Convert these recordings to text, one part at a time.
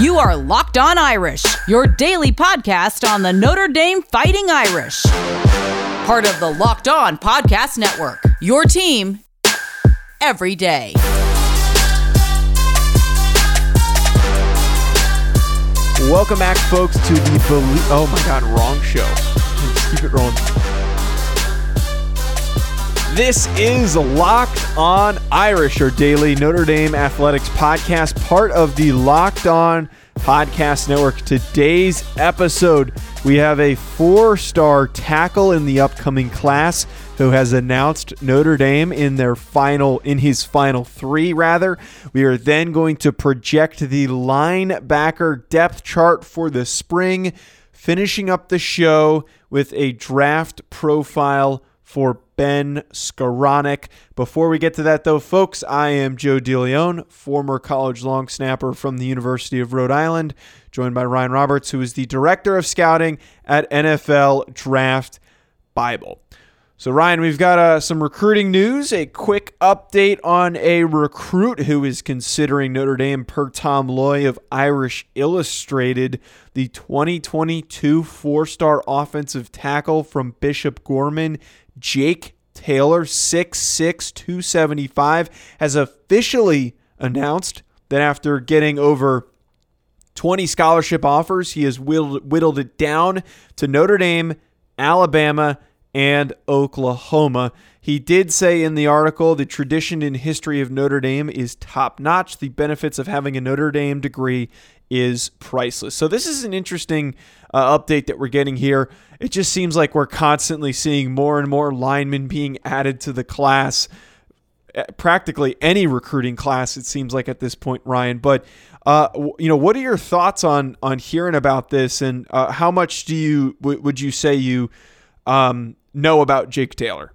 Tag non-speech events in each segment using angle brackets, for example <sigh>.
You are Locked On Irish, your daily podcast on the Notre Dame Fighting Irish. Part of the Locked On Podcast Network. Your team every day. Welcome back, folks, to the Belie- Oh my God, wrong show. Let's keep it rolling. This is Locked On Irish, your daily Notre Dame athletics podcast, part of the Locked On Podcast Network. Today's episode, we have a four star tackle in the upcoming class who has announced Notre Dame in their final, in his final three, rather. We are then going to project the linebacker depth chart for the spring, finishing up the show with a draft profile for Ben Skowronek. Before we get to that, though, folks, I am Joe DeLeon, former college long snapper from the University of Rhode Island, joined by Ryan Roberts, who is the director of scouting at NFL Draft Bible. So, Ryan, we've got uh, some recruiting news, a quick update on a recruit who is considering Notre Dame per Tom Loy of Irish Illustrated, the 2022 four star offensive tackle from Bishop Gorman, Jake Taylor, 6'6, 275, has officially announced that after getting over 20 scholarship offers, he has whittled, whittled it down to Notre Dame, Alabama, and Oklahoma. He did say in the article the tradition and history of Notre Dame is top notch. The benefits of having a Notre Dame degree is priceless. So, this is an interesting uh, update that we're getting here. It just seems like we're constantly seeing more and more linemen being added to the class. Uh, practically any recruiting class, it seems like at this point, Ryan. But uh, you know, what are your thoughts on on hearing about this, and uh, how much do you w- would you say you um, know about Jake Taylor?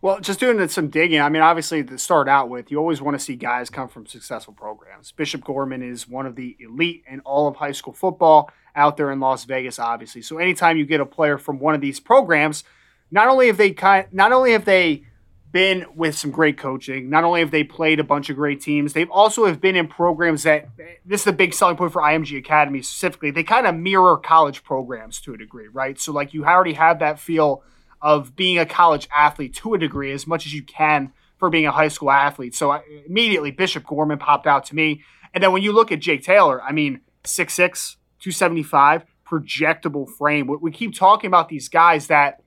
Well, just doing some digging. I mean, obviously, to start out with, you always want to see guys come from successful programs. Bishop Gorman is one of the elite in all of high school football out there in Las Vegas, obviously. So anytime you get a player from one of these programs, not only have they kind, not only have they been with some great coaching, not only have they played a bunch of great teams, they've also have been in programs that this is a big selling point for IMG Academy specifically. They kind of mirror college programs to a degree, right? So like you already have that feel of being a college athlete to a degree as much as you can for being a high school athlete. So I, immediately Bishop Gorman popped out to me. And then when you look at Jake Taylor, I mean, 6'6, 275, projectable frame. We, keep talking about these guys that,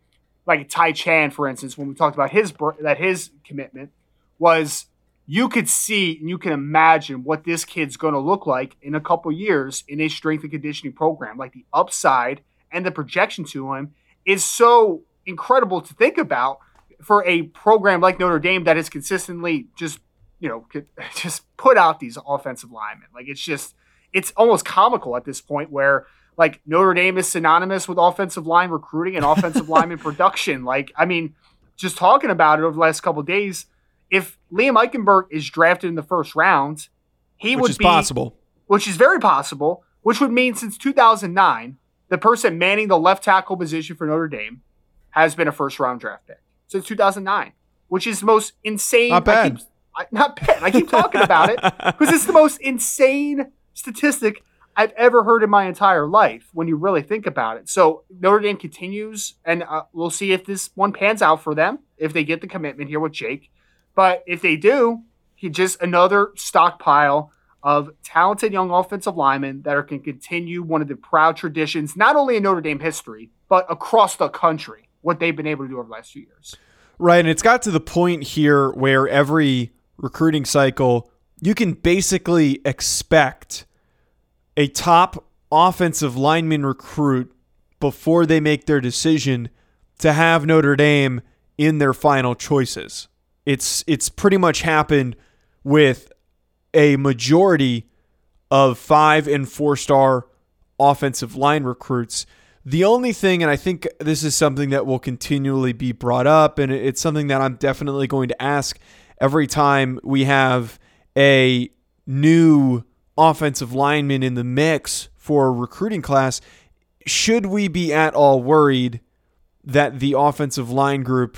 like Ty Chan, for instance, when we talked about his that his commitment was you could see and you can imagine what this kid's going to look like in a couple years in a strength and conditioning program. Like the upside and the projection to him is so incredible to think about for a program like Notre Dame that is consistently just, you know, <laughs> just put out these offensive linemen. Like it's just, it's almost comical at this point where like Notre Dame is synonymous with offensive line recruiting and offensive <laughs> lineman production. Like, I mean, just talking about it over the last couple days, if Liam Eichenberg is drafted in the first round, he which would is be possible. Which is very possible, which would mean since 2009, the person manning the left tackle position for Notre Dame has been a first round draft pick since 2009, which is the most insane. Not bad. I keep, I, not bad. I keep talking about it because it's the most insane statistic I've ever heard in my entire life when you really think about it. So Notre Dame continues, and uh, we'll see if this one pans out for them, if they get the commitment here with Jake. But if they do, he just another stockpile of talented young offensive linemen that are can continue one of the proud traditions, not only in Notre Dame history, but across the country what they've been able to do over the last few years. Right. And it's got to the point here where every recruiting cycle, you can basically expect a top offensive lineman recruit before they make their decision to have Notre Dame in their final choices. It's it's pretty much happened with a majority of 5 and 4 star offensive line recruits. The only thing, and I think this is something that will continually be brought up, and it's something that I'm definitely going to ask every time we have a new offensive lineman in the mix for a recruiting class. Should we be at all worried that the offensive line group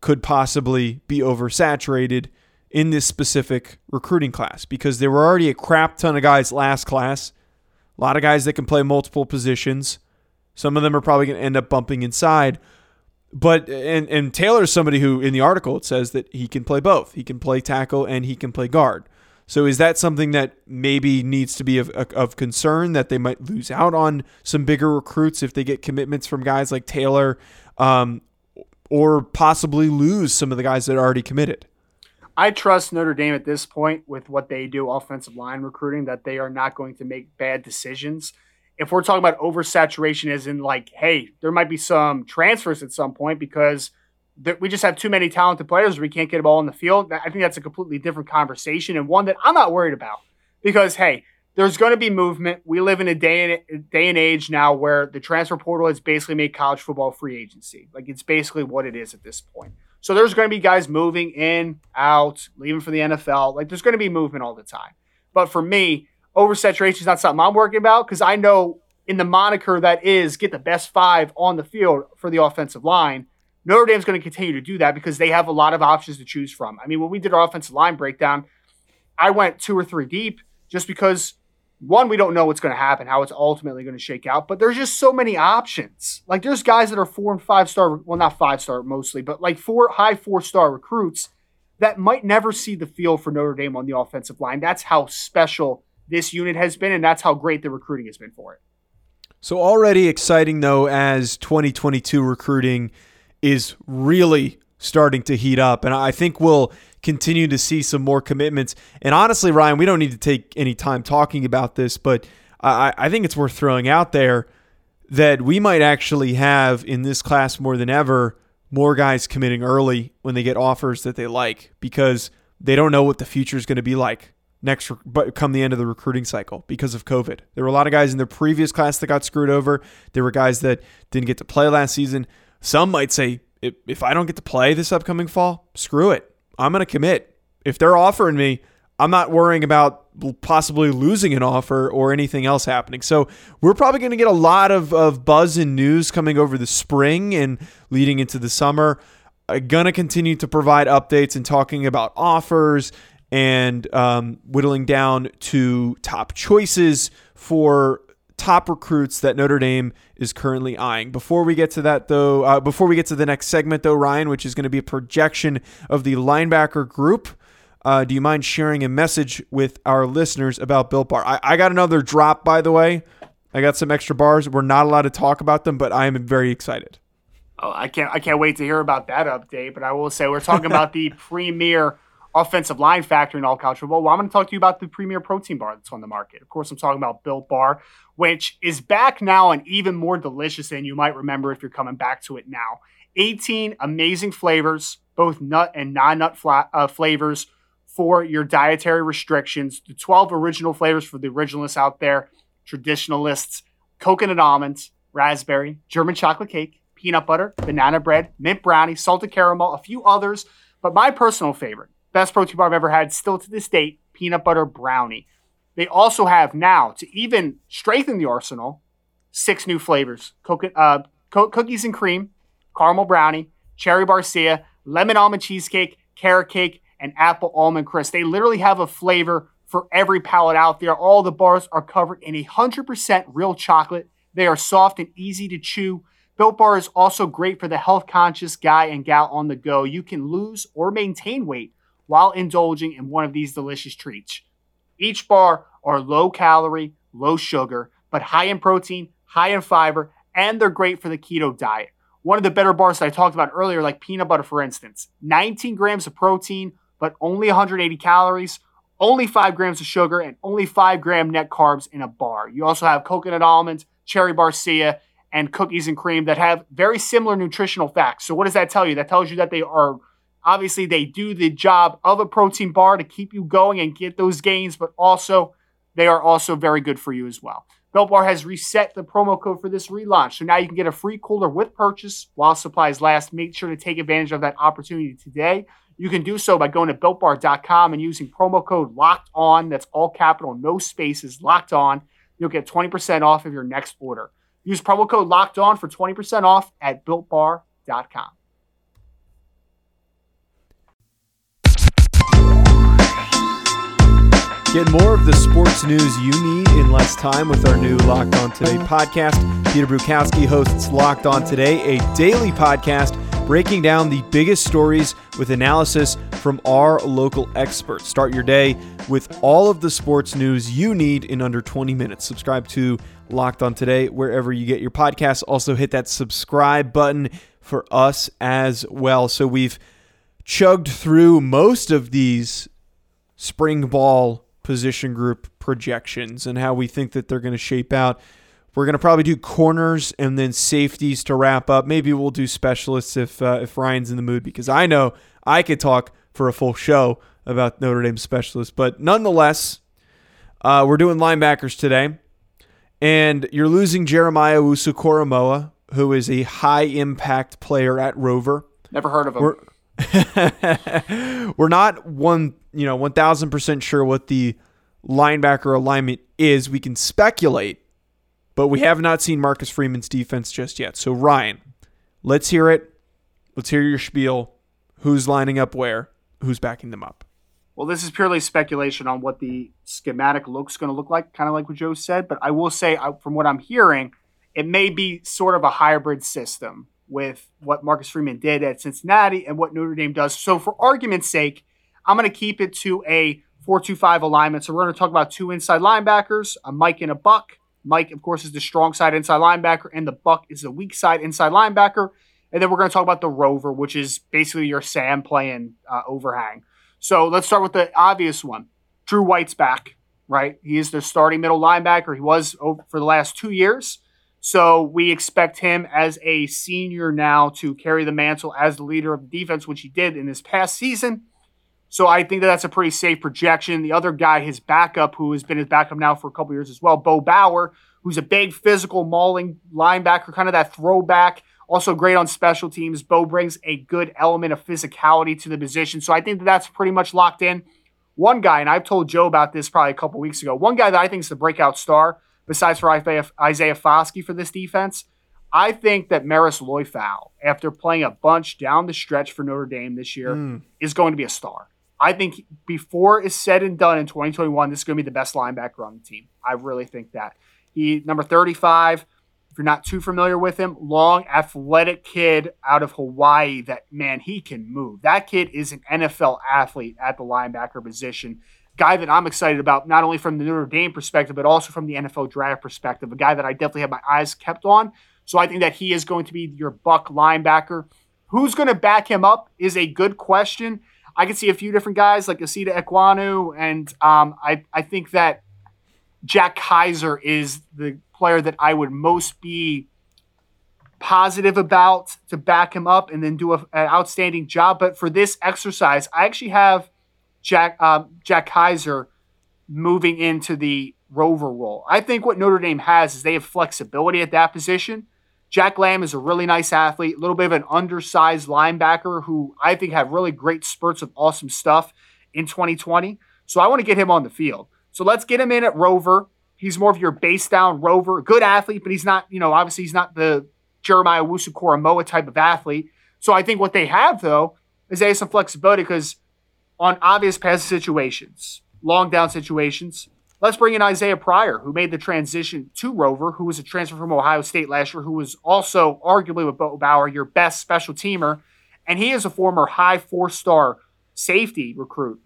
could possibly be oversaturated in this specific recruiting class? Because there were already a crap ton of guys last class A lot of guys that can play multiple positions. Some of them are probably going to end up bumping inside. But and and Taylor's somebody who in the article it says that he can play both. He can play tackle and he can play guard. So is that something that maybe needs to be of, of concern that they might lose out on some bigger recruits if they get commitments from guys like Taylor, um, or possibly lose some of the guys that are already committed? I trust Notre Dame at this point with what they do offensive line recruiting that they are not going to make bad decisions. If we're talking about oversaturation, as in like, hey, there might be some transfers at some point because that we just have too many talented players. We can't get them all in the field. I think that's a completely different conversation and one that I'm not worried about because hey, there's going to be movement. We live in a day and day and age now where the transfer portal has basically made college football free agency. Like it's basically what it is at this point. So there's going to be guys moving in, out, leaving for the NFL. Like there's going to be movement all the time. But for me, oversaturation is not something I'm working about because I know in the moniker that is get the best five on the field for the offensive line Notre Dame's going to continue to do that because they have a lot of options to choose from. I mean, when we did our offensive line breakdown, I went two or three deep just because one, we don't know what's going to happen, how it's ultimately going to shake out, but there's just so many options. Like there's guys that are four and five star, well, not five star mostly, but like four high four star recruits that might never see the field for Notre Dame on the offensive line. That's how special this unit has been, and that's how great the recruiting has been for it. So already exciting though as 2022 recruiting is really starting to heat up. And I think we'll continue to see some more commitments. And honestly, Ryan, we don't need to take any time talking about this, but I, I think it's worth throwing out there that we might actually have in this class more than ever more guys committing early when they get offers that they like because they don't know what the future is going to be like next but come the end of the recruiting cycle because of COVID. There were a lot of guys in the previous class that got screwed over. There were guys that didn't get to play last season. Some might say, if I don't get to play this upcoming fall, screw it. I'm going to commit. If they're offering me, I'm not worrying about possibly losing an offer or anything else happening. So we're probably going to get a lot of, of buzz and news coming over the spring and leading into the summer. Uh, I'm going to continue to provide updates and talking about offers and um, whittling down to top choices for top recruits that Notre Dame is currently eyeing. Before we get to that, though, uh, before we get to the next segment, though, Ryan, which is going to be a projection of the linebacker group, uh, do you mind sharing a message with our listeners about Built Bar? I, I got another drop, by the way. I got some extra bars. We're not allowed to talk about them, but I am very excited. Oh, I can't! I can't wait to hear about that update. But I will say we're talking about <laughs> the premier offensive line factor in all college football. Well, I'm going to talk to you about the premier protein bar that's on the market. Of course, I'm talking about Built Bar, which is back now and even more delicious than you might remember if you're coming back to it now. 18 amazing flavors, both nut and non-nut fla- uh, flavors for your dietary restrictions. The 12 original flavors for the originalists out there, traditionalists, coconut almonds, raspberry, German chocolate cake, peanut butter, banana bread, mint brownie, salted caramel, a few others. But my personal favorite Best protein bar I've ever had, still to this date, peanut butter brownie. They also have now, to even strengthen the arsenal, six new flavors uh, cookies and cream, caramel brownie, cherry barcia, lemon almond cheesecake, carrot cake, and apple almond crisp. They literally have a flavor for every palate out there. All the bars are covered in 100% real chocolate. They are soft and easy to chew. Built Bar is also great for the health conscious guy and gal on the go. You can lose or maintain weight while indulging in one of these delicious treats. Each bar are low calorie, low sugar, but high in protein, high in fiber, and they're great for the keto diet. One of the better bars that I talked about earlier, like peanut butter, for instance, 19 grams of protein, but only 180 calories, only 5 grams of sugar, and only 5 gram net carbs in a bar. You also have coconut almonds, cherry barcia, and cookies and cream that have very similar nutritional facts. So, what does that tell you? That tells you that they are Obviously, they do the job of a protein bar to keep you going and get those gains, but also they are also very good for you as well. Built Bar has reset the promo code for this relaunch. So now you can get a free cooler with purchase while supplies last. Make sure to take advantage of that opportunity today. You can do so by going to builtbar.com and using promo code locked on. That's all capital, no spaces, locked on. You'll get 20% off of your next order. Use promo code locked on for 20% off at builtbar.com. Get more of the sports news you need in less time with our new Locked On Today podcast. Peter Bukowski hosts Locked On Today, a daily podcast breaking down the biggest stories with analysis from our local experts. Start your day with all of the sports news you need in under 20 minutes. Subscribe to Locked On Today wherever you get your podcasts. Also, hit that subscribe button for us as well. So, we've chugged through most of these spring ball position group projections and how we think that they're going to shape out. We're going to probably do corners and then safeties to wrap up. Maybe we'll do specialists if uh, if Ryan's in the mood because I know I could talk for a full show about Notre Dame specialists. But nonetheless, uh, we're doing linebackers today, and you're losing Jeremiah Owusu-Koramoah, who is a high impact player at Rover. Never heard of him. We're, <laughs> we're not one, you know, one thousand percent sure what the linebacker alignment is. We can speculate, but we have not seen Marcus Freeman's defense just yet. So Ryan, let's hear it. Let's hear your spiel. Who's lining up where? Who's backing them up? Well, this is purely speculation on what the schematic looks going to look like, kind of like what Joe said. But I will say, from what I'm hearing, it may be sort of a hybrid system with what Marcus Freeman did at Cincinnati and what Notre Dame does. So, for argument's sake, I'm going to keep it to a 4 2 5 alignment. So, we're going to talk about two inside linebackers, a Mike and a Buck. Mike, of course, is the strong side inside linebacker, and the Buck is the weak side inside linebacker. And then we're going to talk about the Rover, which is basically your Sam playing uh, overhang. So, let's start with the obvious one Drew White's back, right? He is the starting middle linebacker. He was for the last two years. So we expect him as a senior now to carry the mantle as the leader of the defense, which he did in this past season. So I think that that's a pretty safe projection. The other guy, his backup, who has been his backup now for a couple years as well, Bo Bauer, who's a big physical mauling linebacker, kind of that throwback. Also great on special teams. Bo brings a good element of physicality to the position. So I think that that's pretty much locked in. One guy, and I've told Joe about this probably a couple weeks ago, one guy that I think is the breakout star besides for Isaiah Foskey for this defense. I think that Marist Liufau, after playing a bunch down the stretch for Notre Dame this year, mm. is going to be a star. I think before it's said and done in 2021, this is going to be the best linebacker on the team. I really think that. He number 35. If you're not too familiar with him, long, athletic kid out of Hawaii. That man, he can move. That kid is an NFL athlete at the linebacker position guy that I'm excited about, not only from the Notre Dame perspective, but also from the NFL draft perspective. A guy that I definitely have my eyes kept on. So I think that he is going to be your buck linebacker. Who's going to back him up is a good question. I can see a few different guys like Osita Ekwonu, and um, I, I think that Jack Kiser is the player that I would most be positive about to back him up and then do a, an outstanding job. But for this exercise, I actually have Jack um, Jack Kiser moving into the rover role. I think what Notre Dame has is they have flexibility at that position. Jack Lamb is a really nice athlete, a little bit of an undersized linebacker who I think had really great spurts of awesome stuff in 2020. So I want to get him on the field. So let's get him in at rover. He's more of your base down rover, good athlete, but he's not, you know, obviously he's not the Jeremiah Owusu-Koramoah type of athlete. So I think what they have though is they have some flexibility because on obvious pass situations, long down situations. Let's bring in Isaiah Pryor, who made the transition to Rover, who was a transfer from Ohio State last year, who was also arguably with Bo Bauer, your best special teamer. And he is a former high four star safety recruit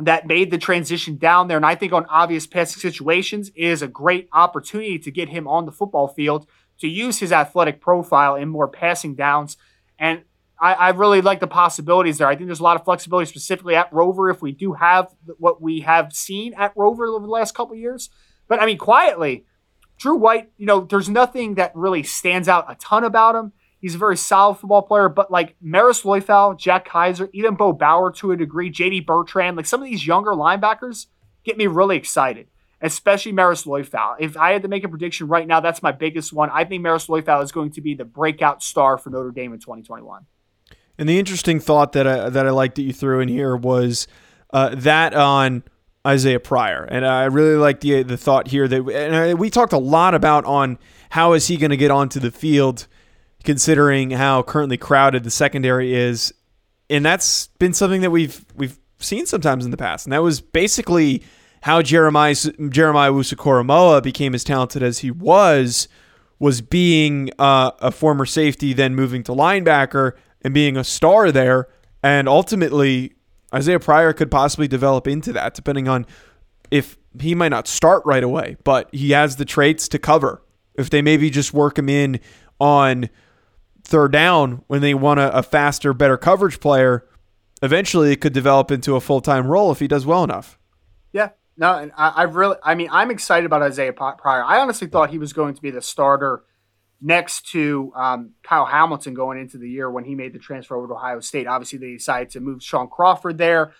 that made the transition down there. And I think on obvious passing situations is a great opportunity to get him on the football field to use his athletic profile in more passing downs. And I, I, really like the possibilities there. I think there's a lot of flexibility specifically at Rover if we do have what we have seen at Rover over the last couple years. But I mean, quietly, Drew White, you know, there's nothing that really stands out a ton about him. He's a very solid football player, but like Marist Liufau, Jack Kiser, even Bo Bauer to a degree, JD Bertrand, like some of these younger linebackers get me really excited, especially Marist Liufau. If I had to make a prediction right now, that's my biggest one. I think Marist Liufau is going to be the breakout star for Notre Dame in 2021. And the interesting thought that I that I liked that you threw in here was uh, that on Isaiah Pryor, and I really like the the thought here that and we talked a lot about on how is he going to get onto the field, considering how currently crowded the secondary is, and that's been something that we've we've seen sometimes in the past, and that was basically how Jeremiah Jeremiah Owusu-Koramoah became as talented as he was was being uh, a former safety, then moving to linebacker and being a star there, and ultimately Isaiah Pryor could possibly develop into that, depending on if he might not start right away, but he has the traits to cover. If they maybe just work him in on third down when they want a, a faster, better coverage player, eventually it could develop into a full time role if he does well enough. Yeah, no, and I, have really, I mean, I'm excited about Isaiah Pryor. I honestly thought he was going to be the starter next to um, Kyle Hamilton going into the year when he made the transfer over to Ohio State. Obviously, they decided to move Shaun Crawford there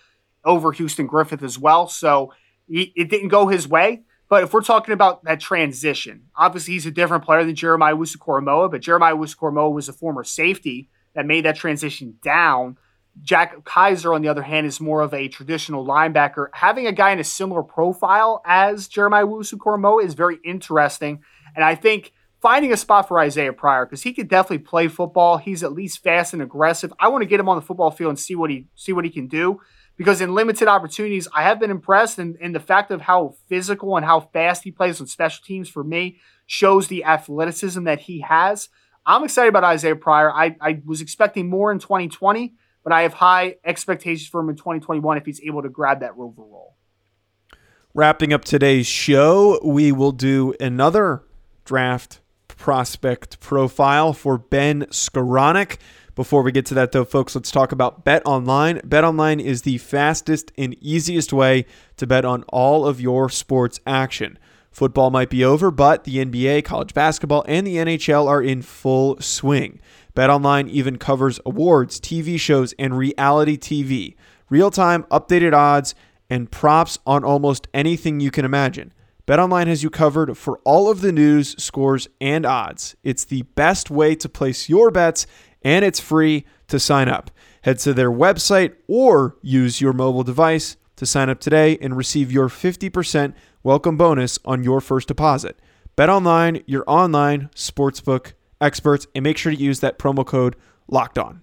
over Houston Griffith as well. So he, it didn't go his way. But if we're talking about that transition, obviously he's a different player than Jeremiah Owusu-Koramoah, but Jeremiah Owusu-Koramoah was a former safety that made that transition down. Jack Kiser, on the other hand, is more of a traditional linebacker. Having a guy in a similar profile as Jeremiah Owusu-Koramoah is very interesting. And I think finding a spot for Isaiah Pryor, because he could definitely play football. He's at least fast and aggressive. I want to get him on the football field and see what he see what he can do. Because in limited opportunities, I have been impressed, and, and the fact of how physical and how fast he plays on special teams for me shows the athleticism that he has. I'm excited about Isaiah Pryor. I, I was expecting more in 2020 but I have high expectations for him in 2021 if he's able to grab that rover role. Wrapping up today's show, we will do another draft prospect profile for Ben Skowronek. Before we get to that, though, folks, let's talk about Bet Online. Bet Online is the fastest and easiest way to bet on all of your sports action. Football might be over, but the NBA, college basketball, and the NHL are in full swing. BetOnline even covers awards, TV shows, and reality TV, real time updated odds, and props on almost anything you can imagine. BetOnline has you covered for all of the news, scores, and odds. It's the best way to place your bets, and it's free to sign up. Head to their website or use your mobile device to sign up today and receive your 50% welcome bonus on your first deposit. BetOnline, your online sportsbook experts, and make sure to use that promo code locked on.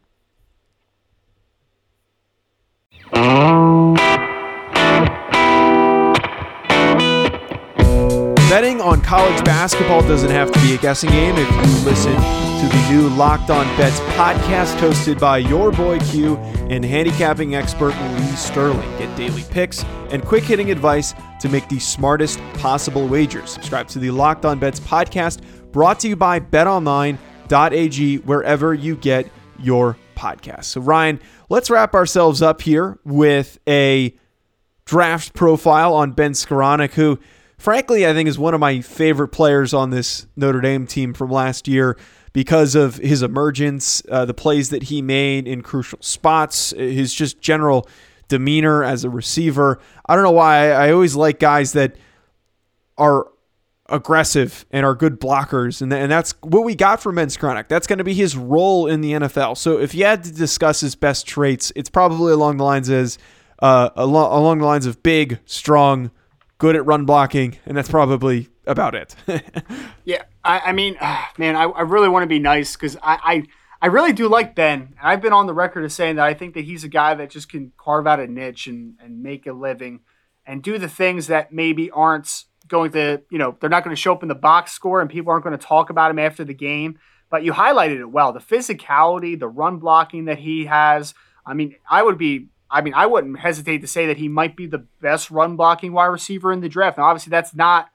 Betting on college basketball doesn't have to be a guessing game if you listen to the new Locked On Bets podcast hosted by your boy Q and handicapping expert Lee Sterling. Get daily picks and quick hitting advice to make the smartest possible wagers. Subscribe to the Locked On Bets podcast brought to you by betonline.ag, wherever you get your podcast. So, Ryan, let's wrap ourselves up here with a draft profile on Ben Skowronek, who, frankly, I think is one of my favorite players on this Notre Dame team from last year because of his emergence, uh, the plays that he made in crucial spots, his just general demeanor as a receiver. I don't know why I always like guys that are aggressive and are good blockers, and, and that's what we got from Skowronek. That's going to be his role in the NFL. So if you had to discuss his best traits, it's probably along the lines as uh, along, along the lines of big, strong, good at run blocking, and that's probably about it. <laughs> yeah, I, I mean, uh, man, I, I, really want to be nice because I, I, I really do like Ben. I've been on the record as saying that I think that he's a guy that just can carve out a niche and, and make a living and do the things that maybe aren't going to, you know, they're not going to show up in the box score and people aren't going to talk about him after the game. But you highlighted it well. The physicality, the run blocking that he has. I mean, I would be, I mean, I wouldn't hesitate to say that he might be the best run blocking wide receiver in the draft. Now, obviously, that's not,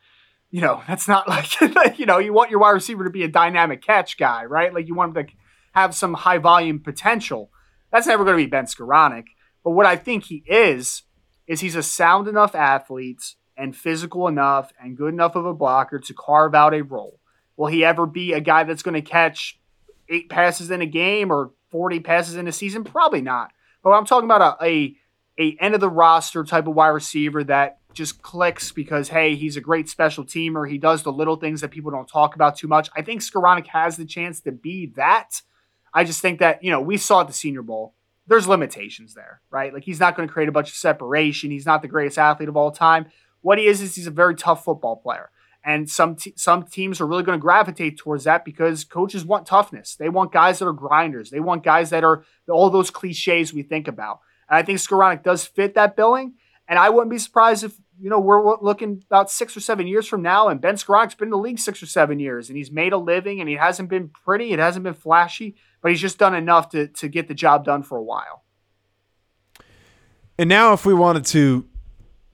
you know, <laughs> that's not <laughs> like, you know, you want your wide receiver to be a dynamic catch guy, right? Like you want him to have some high volume potential. That's never going to be Ben Skowronek. But what I think he is, is he's a sound enough athlete and physical enough and good enough of a blocker to carve out a role. Will he ever be a guy that's going to catch eight passes in a game or 40 passes in a season? Probably not. But I'm talking about a, a, a end of the roster type of wide receiver that just clicks because hey, he's a great special teamer. He does the little things that people don't talk about too much. I think Skowronek has the chance to be that. I just think that, you know, we saw at the Senior Bowl. There's limitations there, right? Like he's not going to create a bunch of separation. He's not the greatest athlete of all time. What he is is he's a very tough football player. And some some teams are really going to gravitate towards that because coaches want toughness. They want guys that are grinders. They want guys that are all those cliches we think about. And I think Skowronek does fit that billing. And I wouldn't be surprised if you know, we're looking about six or seven years from now, and Ben Skowronek's been in the league six or seven years, and he's made a living, and he hasn't been pretty, it hasn't been flashy, but he's just done enough to to get the job done for a while. And now, if we wanted to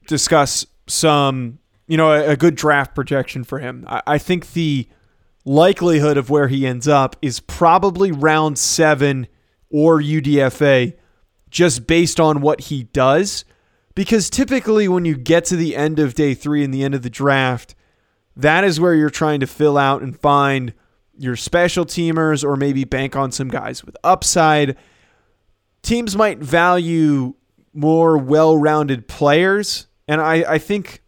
discuss some, you know, a, a good draft projection for him, I, I think the likelihood of where he ends up is probably round seven or UDFA, just based on what he does. Because typically, when you get to the end of day three and the end of the draft, that is where you're trying to fill out and find your special teamers or maybe bank on some guys with upside. Teams might value more well rounded players. And I, I think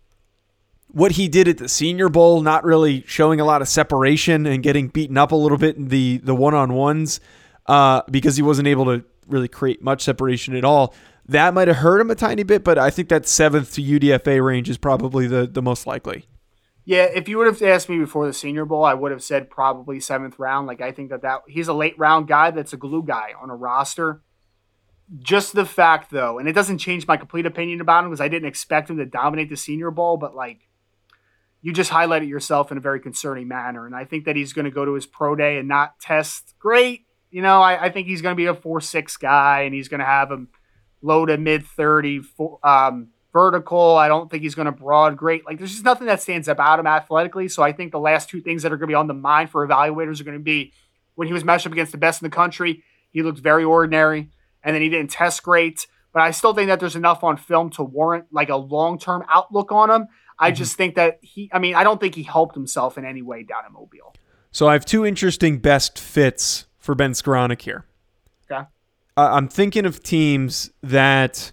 what he did at the Senior Bowl, not really showing a lot of separation and getting beaten up a little bit in the the one on ones, uh, because he wasn't able to really create much separation at all. That might have hurt him a tiny bit, but I think that seventh to UDFA range is probably the, the most likely. Yeah, if you would have asked me before the Senior Bowl, I would have said probably seventh round. Like I think that that he's a late round guy that's a glue guy on a roster. Just the fact though, and it doesn't change my complete opinion about him because I didn't expect him to dominate the Senior Bowl, but like you just highlighted yourself in a very concerning manner. And I think that he's going to go to his pro day and not test great. You know, I, I think he's going to be a four six guy, and he's going to have him low to mid thirty um, vertical. I don't think he's going to broad great. Like there's just nothing that stands about him athletically. So I think the last two things that are going to be on the mind for evaluators are going to be when he was matched up against the best in the country. He looked very ordinary, and then he didn't test great. But I still think that there's enough on film to warrant like a long term outlook on him. I mm-hmm. just think that he, I mean, I don't think he helped himself in any way down in Mobile. So I have two interesting best fits for Ben Skowronek here. Okay. Uh, I'm thinking of teams that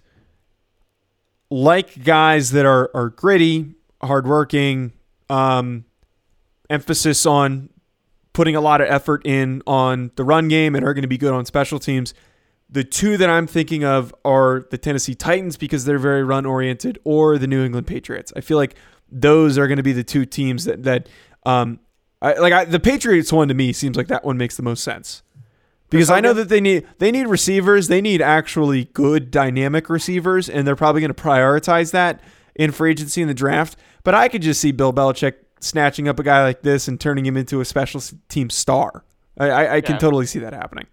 like guys that are, are gritty, hardworking, um, emphasis on putting a lot of effort in on the run game and are going to be good on special teams. The two that I'm thinking of are the Tennessee Titans because they're very run oriented, or the New England Patriots. I feel like those are going to be the two teams that that um, I, like I, the Patriots one to me seems like that one makes the most sense because I know that they need they need receivers. They need actually good dynamic receivers, and they're probably going to prioritize that in free agency in the draft. But I could just see Bill Belichick snatching up a guy like this and turning him into a special team star. I, I, I can yeah. totally see that happening.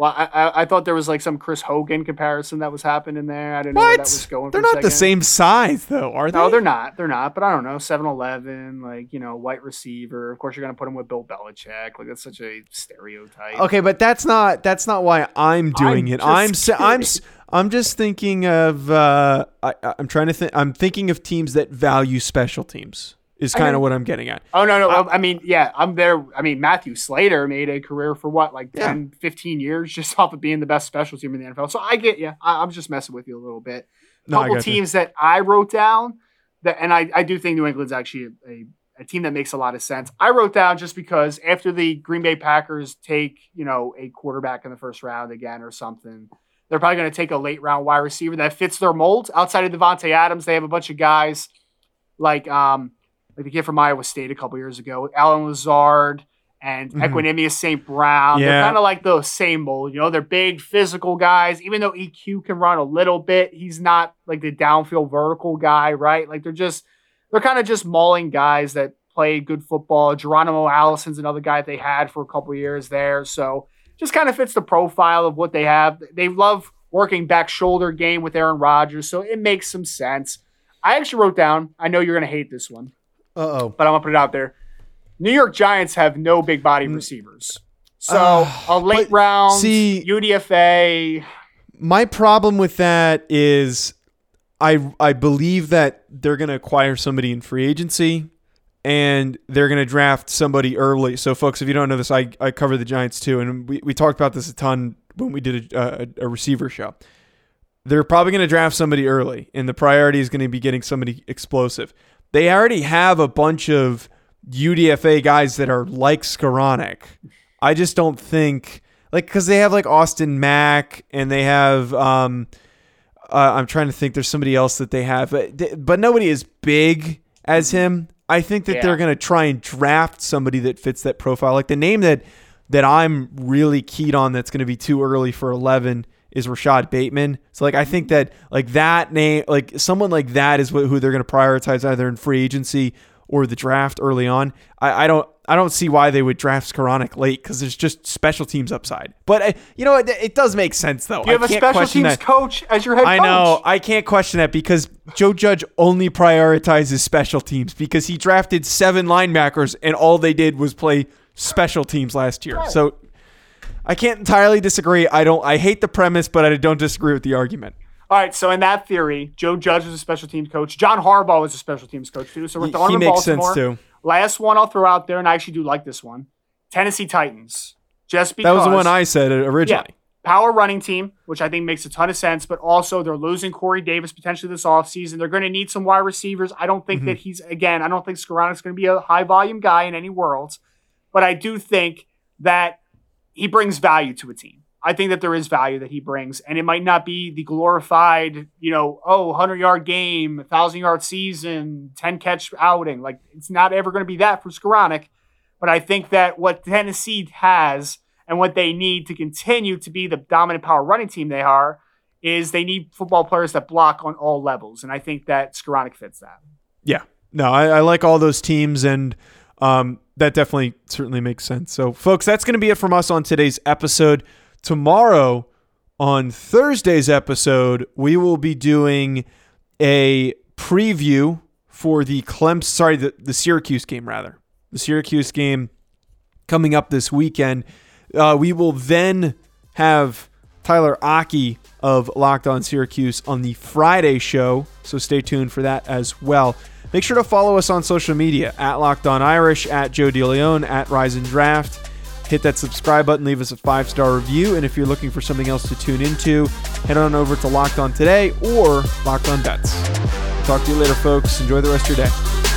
Well, I, I, I thought there was like some Chris Hogan comparison that was happening there. I didn't what? know where that was going. They're not the same size though, are they? No, they're not. They're not. But I don't know. 7-Eleven, like you know, white receiver. Of course, you're gonna put him with Bill Belichick. Like that's such a stereotype. Okay, but that's not that's not why I'm doing I'm it. I'm I'm I'm just thinking of uh, I, I'm trying to think. I'm thinking of teams that value special teams is kind of what I'm getting at. Oh no, no. I, I, mean, yeah, I'm there. I mean, Matthew Slater made a career for what, like 10, yeah. 15 years <laughs> just off of being the best special team in the NFL. So I get you. I, am just messing with you a little bit. A couple no, teams you. that I wrote down that, and I, I do think New England's actually a, a, a team that makes a lot of sense. I wrote down just because after the Green Bay Packers take, you know, a quarterback in the first round again or something, they're probably going to take a late round wide receiver that fits their mold. Outside of Davante Adams, they have a bunch of guys like um, like the kid from Iowa State a couple years ago, Allen Lazard and mm-hmm. Equanimeous St. Brown. Yeah. They're kind of like the same mold. You know, they're big physical guys. Even though EQ can run a little bit, he's not like the downfield vertical guy, right? Like they're just they're kind of just mauling guys that play good football. Geronimo Allison's another guy they had for a couple years there. So just kind of fits the profile of what they have. They love working back shoulder game with Aaron Rodgers, so it makes some sense. I actually wrote down, I know you're going to hate this one. Uh oh. But I'm gonna put it out there. New York Giants have no big body mm. receivers. So uh, a late round see, UDFA. My problem with that is I I believe that they're gonna acquire somebody in free agency and they're gonna draft somebody early. So folks, if you don't know this, I, I cover the Giants too, and we, we talked about this a ton when we did a, a, a receiver show. They're probably going to draft somebody early, and the priority is going to be getting somebody explosive they already have a bunch of UDFA guys that are like Skowronek. I just don't think like because they have like Austin Mack and they have um uh, I'm trying to think there's somebody else that they have but but nobody is big as him. I think that yeah. they're gonna try and draft somebody that fits that profile. Like the name that that I'm really keyed on that's gonna be too early for 11 is Rashod Bateman. So like I think that like that name, like someone like that is what, who they're going to prioritize either in free agency or the draft early on. I, I don't I don't see why they would draft Skowronek late because there's just special teams upside. But uh, you know it, it, does make sense though. You have I a special teams that. coach as your head I know I can't question that because Joe Judge only prioritizes special teams because he drafted seven linebackers and all they did was play special teams last year. So I can't entirely disagree. I don't. I hate the premise, but I don't disagree with the argument. All right, so in that theory, Joe Judge was a special teams coach. John Harbaugh was a special teams coach too. So we're throwing he, he makes Baltimore. sense too. Last one I'll throw out there, and I actually do like this one: Tennessee Titans. Just because that was the one I said originally. Yeah, power running team, which I think makes a ton of sense, but also they're losing Corey Davis potentially this offseason. They're going to need some wide receivers. I don't think mm-hmm. that he's, again, I don't think Skowronek's going to be a high volume guy in any world, but I do think that he brings value to a team. I think that there is value that he brings, and it might not be the glorified, you know, oh, 100 yard game, 1,000 yard season, 10 catch outing. Like, it's not ever going to be that for Skowronek. But I think that what Tennessee has and what they need to continue to be the dominant power running team they are is they need football players that block on all levels. And I think that Skowronek fits that. Yeah. No, I, I like all those teams. And, um, that definitely certainly makes sense. So, folks, that's going to be it from us on today's episode. Tomorrow, on Thursday's episode, we will be doing a preview for the Clemson, sorry, the, the Syracuse game, rather. The Syracuse game coming up this weekend. Uh, we will then have Tyler Aki of Locked On Syracuse on the Friday show, so stay tuned for that as well. Make sure to follow us on social media at Locked On Irish, at Joe DeLeon, at Rise and Draft. Hit that subscribe button, leave us a five star review, and if you're looking for something else to tune into, head on over to Locked On Today or Locked On Bets. Talk to you later, folks. Enjoy the rest of your day.